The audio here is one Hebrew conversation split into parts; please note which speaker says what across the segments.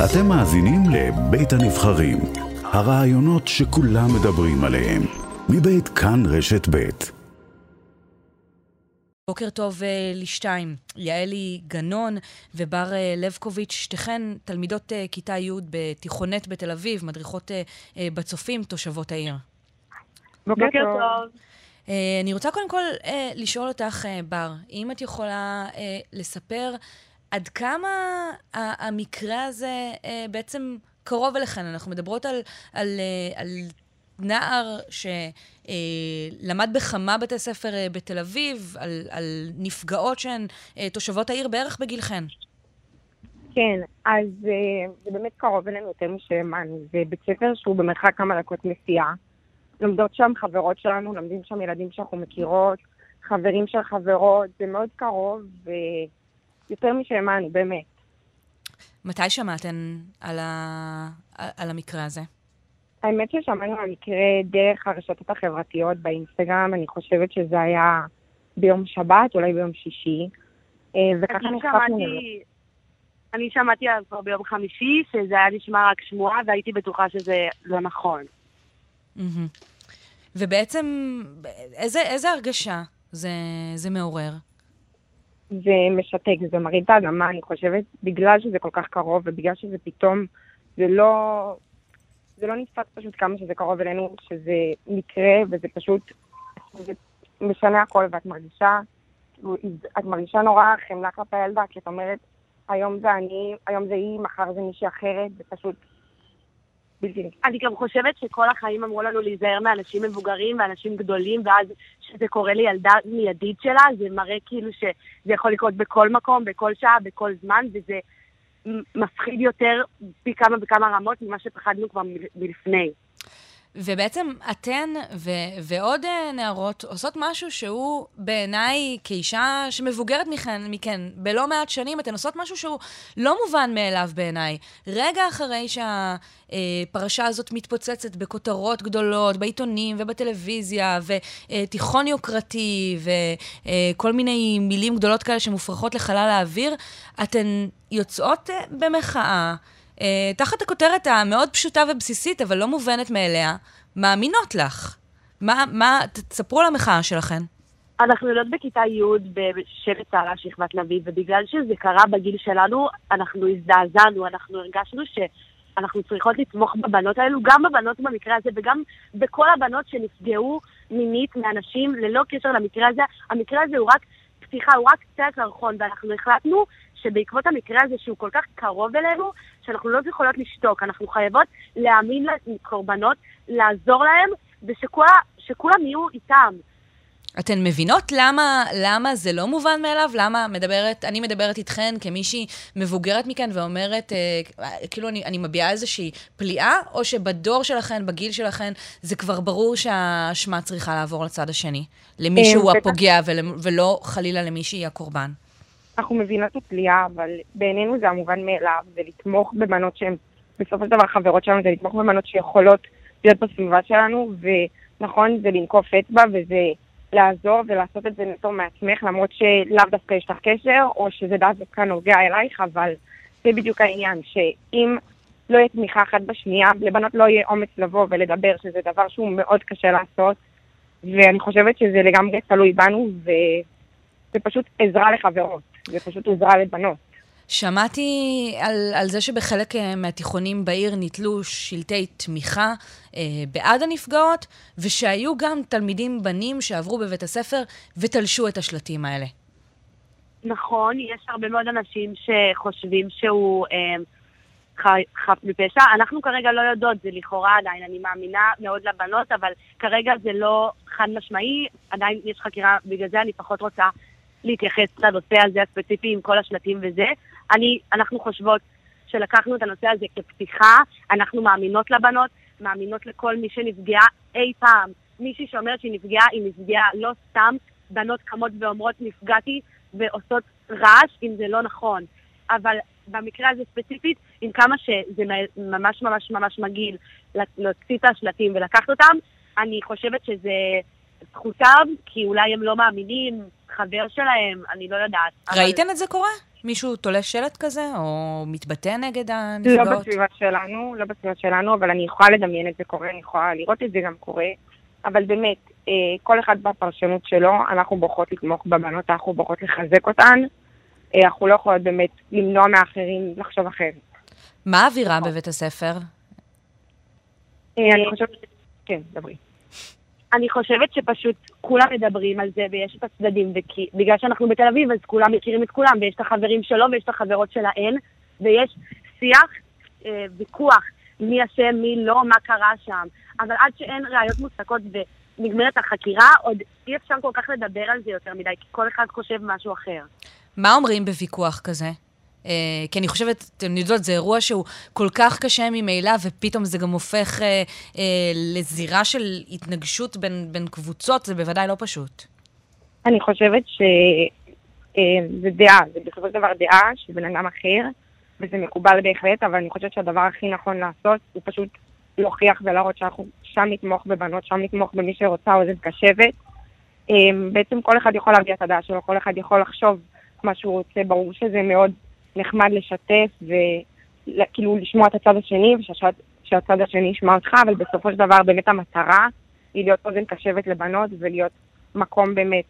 Speaker 1: אתם מאזינים לבית הנבחרים, הרעיונות שכולם מדברים עליהם, מבית כאן רשת בית.
Speaker 2: בוקר טוב אה, לשתיים, יעלי גנון ובר אה, לבקוביץ', שתיכן תלמידות אה, כיתה י' בתיכונת בתל אביב, מדריכות בצופים, תושבות העיר.
Speaker 3: בוקר טוב.
Speaker 2: אני רוצה קודם כל לשאול אותך, בר, אם את יכולה לספר עד כמה המקרה הזה בעצם קרוב אליכן. אנחנו מדברות על, על, על נער שלמד בכמה בתי ספר אה, בתל אביב, על, על נפגעות שהן אה, תושבות העיר בערך בגילכן.
Speaker 3: כן, אז אה, זה באמת קרוב אלינו יותר משאמנו. זה בית ספר שהוא במרחק כמה דקות נסיעה. לומדות שם חברות שלנו, לומדים שם ילדים שאנחנו מכירות, חברים של חברות, זה מאוד קרוב, ויותר משאמנו, באמת.
Speaker 2: מתי שמעתן על, ה... על המקרה הזה?
Speaker 3: האמת ששמענו על מקרה דרך הרשתות החברתיות באינסטגרם, אני חושבת שזה היה ביום שבת, אולי ביום שישי, אה, וככה נחשפנו.
Speaker 4: אני שמעתי עליו כבר ביום חמישי, שזה היה נשמע רק שמועה, והייתי בטוחה שזה לא נכון.
Speaker 2: ובעצם, איזה, איזה הרגשה זה, זה מעורר?
Speaker 3: זה משתק, זה מרעיד את האדמה, אני חושבת, בגלל שזה כל כך קרוב, ובגלל שזה פתאום, זה לא, זה לא נתפס פשוט כמה שזה קרוב אלינו, שזה מקרה, וזה פשוט, זה משנה הכל, ואת מרגישה, את מרגישה נורא חמלה כלפי הילדה, כי את אומרת, היום זה אני, היום זה היא, מחר זה מישהי אחרת, זה פשוט בלתי נתפס.
Speaker 4: אני גם חושבת שכל החיים אמרו לנו להיזהר מאנשים מבוגרים ואנשים גדולים, ואז כשזה קורה לילדה מיידית שלה, זה מראה כאילו שזה יכול לקרות בכל מקום, בכל שעה, בכל זמן, וזה מפחיד יותר פי כמה וכמה רמות ממה שפחדנו כבר מלפני.
Speaker 2: ובעצם אתן ו- ועוד אה, נערות עושות משהו שהוא בעיניי, כאישה שמבוגרת מכן, מכן בלא מעט שנים, אתן עושות משהו שהוא לא מובן מאליו בעיניי. רגע אחרי שהפרשה הזאת מתפוצצת בכותרות גדולות, בעיתונים ובטלוויזיה, ותיכון יוקרתי, וכל מיני מילים גדולות כאלה שמופרכות לחלל האוויר, אתן יוצאות אה, במחאה. אה, תחת הכותרת המאוד פשוטה ובסיסית, אבל לא מובנת מאליה, מאמינות לך. מה, מה, תספרו על המחאה שלכן.
Speaker 4: אנחנו יודעות בכיתה י' בשבט צהלה שכבת לביא, ובגלל שזה קרה בגיל שלנו, אנחנו הזדעזענו, אנחנו הרגשנו שאנחנו צריכות לתמוך בבנות האלו, גם בבנות במקרה הזה וגם בכל הבנות שנפגעו מינית מאנשים ללא קשר למקרה הזה. המקרה הזה הוא רק פתיחה, הוא רק קצה הקרחון, ואנחנו החלטנו שבעקבות המקרה הזה, שהוא כל כך קרוב אלינו, שאנחנו לא יכולות לשתוק. אנחנו חייבות להאמין לקורבנות, לעזור להם, ושכולם יהיו איתם.
Speaker 2: אתן מבינות למה, למה זה לא מובן מאליו? למה מדברת, אני מדברת איתכן כמישהי מבוגרת מכאן ואומרת, אה, כאילו אני, אני מביעה איזושהי פליאה, או שבדור שלכן, בגיל שלכן, זה כבר ברור שהאשמה צריכה לעבור לצד השני, למי שהוא אה, הפוגע ולא חלילה למי שהיא הקורבן?
Speaker 3: אנחנו מבינות את הפליאה, אבל בעינינו זה המובן מאליו, זה לתמוך בבנות שהן בסופו של דבר חברות שלנו, זה לתמוך בבנות שיכולות להיות בסביבה שלנו, ונכון, זה לנקוף אצבע וזה לעזור ולעשות את זה נטו מעצמך, למרות שלאו דווקא יש לך קשר, או שזה דווקא נוגע אלייך, אבל זה בדיוק העניין, שאם לא יהיה תמיכה אחת בשנייה, לבנות לא יהיה אומץ לבוא ולדבר, שזה דבר שהוא מאוד קשה לעשות, ואני חושבת שזה לגמרי תלוי בנו, וזה פשוט עזרה לחברות. זה פשוט עזרה לבנות.
Speaker 2: שמעתי על, על זה שבחלק אה, מהתיכונים בעיר ניתלו שלטי תמיכה אה, בעד הנפגעות, ושהיו גם תלמידים בנים שעברו בבית הספר ותלשו את השלטים האלה.
Speaker 4: נכון, יש הרבה מאוד אנשים שחושבים שהוא אה, חף מפשע. אנחנו כרגע לא יודעות, זה לכאורה עדיין, אני מאמינה מאוד לבנות, אבל כרגע זה לא חד משמעי, עדיין יש חקירה, בגלל זה אני פחות רוצה להתייחס לנושא הזה הספציפי עם כל השלטים וזה. אני, אנחנו חושבות שלקחנו את הנושא הזה כפתיחה, אנחנו מאמינות לבנות, מאמינות לכל מי שנפגעה אי פעם. מישהי שאומרת שהיא נפגעה, היא נפגעה לא סתם. בנות קמות ואומרות נפגעתי ועושות רעש אם זה לא נכון. אבל במקרה הזה ספציפית, עם כמה שזה ממש ממש ממש מגעיל להוציא את השלטים ולקחת אותם, אני חושבת שזה זכותם, כי אולי הם לא מאמינים, חבר שלהם, אני לא יודעת.
Speaker 2: ראיתן אבל... את זה קורה? מישהו תולה שלט כזה, או מתבטא נגד הנפגעות?
Speaker 3: לא בסביבה שלנו, לא בסביבה שלנו, אבל אני יכולה לדמיין את זה קורה, אני יכולה לראות את זה גם קורה. אבל באמת, אה, כל אחד בפרשנות שלו, אנחנו בוחרות לתמוך בבנות, אנחנו בוחרות לחזק אותן. אה, אנחנו לא יכולות באמת למנוע מאחרים לחשוב אחרת.
Speaker 2: מה האווירה בבית הספר?
Speaker 3: אה, אני חושבת... כן, דברי.
Speaker 4: אני חושבת שפשוט כולם מדברים על זה ויש את הצדדים, ובגלל שאנחנו בתל אביב אז כולם מכירים את כולם, ויש את החברים שלו ויש את החברות שלהן, ויש שיח, אה, ויכוח, מי אשם, מי לא, מה קרה שם. אבל עד שאין ראיות מוצקות ונגמרת החקירה, עוד אי אפשר כל כך לדבר על זה יותר מדי, כי כל אחד חושב משהו אחר.
Speaker 2: מה אומרים בוויכוח כזה? Uh, כי אני חושבת, אתם יודעות, זה אירוע שהוא כל כך קשה ממילא, ופתאום זה גם הופך uh, uh, לזירה של התנגשות בין, בין קבוצות, זה בוודאי לא פשוט.
Speaker 3: אני חושבת שזה דעה, זה בסופו של דבר דעה של בן אדם אחר, וזה מקובל בהחלט, אבל אני חושבת שהדבר הכי נכון לעשות הוא פשוט להוכיח ולהראות שאנחנו שם נתמוך בבנות, שם נתמוך במי שרוצה אוזן קשבת. בעצם כל אחד יכול להביע את הדעה שלו, כל אחד יכול לחשוב מה שהוא רוצה, ברור שזה מאוד נחמד לשתף וכאילו לשמוע את הצד השני ושהצד השני ישמע אותך, אבל בסופו של דבר באמת המטרה היא להיות אוזן קשבת לבנות ולהיות מקום באמת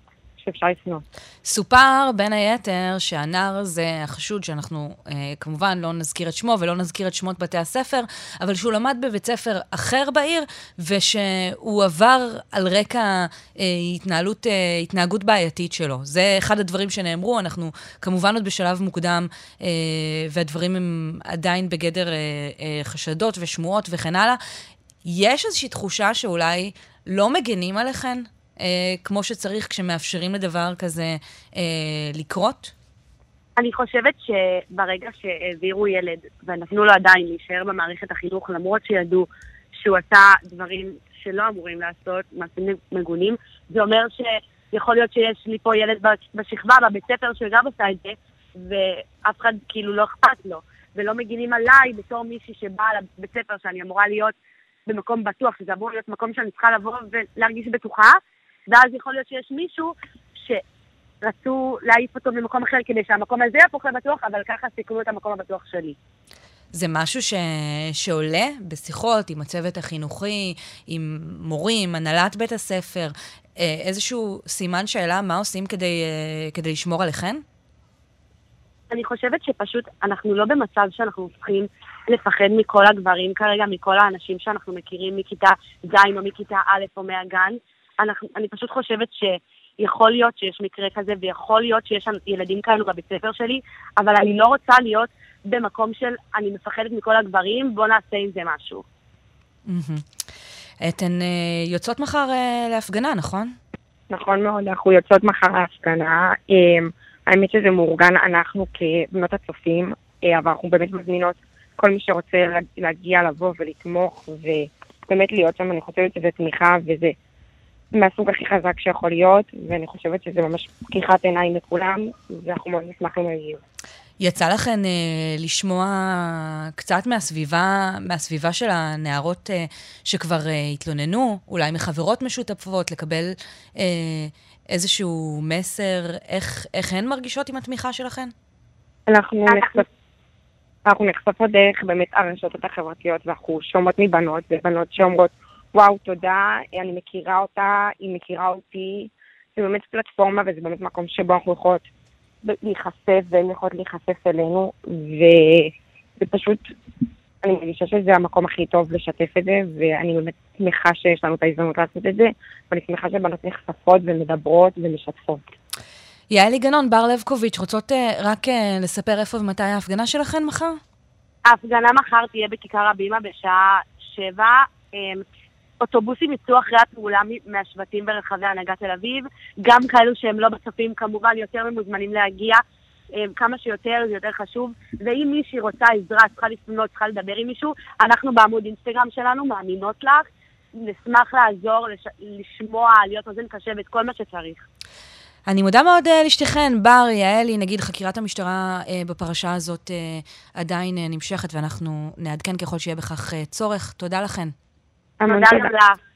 Speaker 3: שאפשר לפנות.
Speaker 2: סופר בין היתר שהנער הזה, החשוד, שאנחנו אה, כמובן לא נזכיר את שמו ולא נזכיר את שמות בתי הספר, אבל שהוא למד בבית ספר אחר בעיר, ושהוא עבר על רקע אה, התנהלות, אה, התנהגות בעייתית שלו. זה אחד הדברים שנאמרו, אנחנו כמובן עוד בשלב מוקדם, אה, והדברים הם עדיין בגדר אה, אה, חשדות ושמועות וכן הלאה. יש איזושהי תחושה שאולי לא מגנים עליכן? אה, כמו שצריך כשמאפשרים לדבר כזה אה, לקרות?
Speaker 4: אני חושבת שברגע שהעבירו ילד ונתנו לו עדיין להישאר במערכת החינוך, למרות שידעו שהוא עשה דברים שלא אמורים לעשות, מעשים מגונים, זה אומר שיכול להיות שיש לי פה ילד בשכבה, בבית ספר, שגם עשה את זה, ואף אחד כאילו לא אכפת לו, ולא מגינים עליי בתור מישהי שבאה לבית ספר שאני אמורה להיות במקום בטוח, שזה אמור להיות מקום שאני צריכה לבוא ולהרגיש בטוחה, ואז יכול להיות שיש מישהו שרצו להעיף אותו ממקום אחר כדי שהמקום הזה יהפוך לבטוח, אבל ככה סיכנו את המקום הבטוח שלי.
Speaker 2: זה משהו ש... שעולה בשיחות עם הצוות החינוכי, עם מורים, הנהלת בית הספר, אה, איזשהו סימן שאלה מה עושים כדי, אה, כדי לשמור עליכן?
Speaker 4: אני חושבת שפשוט אנחנו לא במצב שאנחנו צריכים לפחד מכל הגברים כרגע, מכל האנשים שאנחנו מכירים מכיתה ז' או מכיתה א' או מהגן. אנחנו, אני פשוט חושבת שיכול להיות שיש מקרה כזה, ויכול להיות שיש ילדים כאלו בבית ספר שלי, אבל אני לא רוצה להיות במקום של אני מפחדת מכל הגברים, בוא נעשה עם זה משהו.
Speaker 2: אתן אה, יוצאות מחר אה, להפגנה, נכון?
Speaker 3: נכון מאוד, אנחנו יוצאות מחר להפגנה. אמ, האמת שזה מאורגן אנחנו כבנות הצופים, אה, אבל אנחנו באמת מזמינות כל מי שרוצה להגיע, לבוא ולתמוך, ובאמת להיות שם, אני חושבת שזה תמיכה וזה מהסוג הכי חזק שיכול להיות, ואני חושבת שזה ממש פקיחת עיניים לכולם, ואנחנו מאוד נשמח אם יגיעו.
Speaker 2: יצא לכן אה, לשמוע קצת מהסביבה, מהסביבה של הנערות אה, שכבר אה, התלוננו, אולי מחברות משותפות, לקבל אה, איזשהו מסר, איך, איך הן מרגישות עם התמיכה שלכן?
Speaker 3: אנחנו, נחשפ... אנחנו נחשפות דרך באמת הרשתות החברתיות, ואנחנו שומעות מבנות, ובנות שאומרות, וואו, תודה, אני מכירה אותה, היא מכירה אותי. זה באמת פלטפורמה וזה באמת מקום שבו אנחנו יכולות להיחשף והן יכולות להיחשף אלינו, וזה פשוט, אני מרגישה שזה המקום הכי טוב לשתף את זה, ואני באמת שמחה שיש לנו את ההזדמנות לעשות את זה, ואני שמחה שבנות נחשפות ומדברות ומשתפות.
Speaker 2: יעלי גנון, בר לבקוביץ', רוצות uh, רק uh, לספר איפה ומתי ההפגנה שלכן מחר?
Speaker 4: ההפגנה מחר תהיה בכיכר הבימה בשעה שבע. אוטובוסים יצאו אחרי הפעולה מהשבטים ברחבי הנהגת תל אביב, גם כאלו שהם לא בצופים כמובן יותר ממוזמנים להגיע. אה, כמה שיותר, זה יותר חשוב. ואם מישהי רוצה עזרה, צריכה לפנות, צריכה לדבר עם מישהו, אנחנו בעמוד אינסטגרם שלנו מאמינות לך. נשמח לעזור, לש... לשמוע, להיות אוזן קשבת, כל מה שצריך.
Speaker 2: אני מודה מאוד uh, לשתיכן, בר, יעלי, נגיד חקירת המשטרה uh, בפרשה הזאת uh, עדיין uh, נמשכת, ואנחנו נעדכן ככל שיהיה בכך uh, צורך. תודה לכן.
Speaker 4: תודה רבה.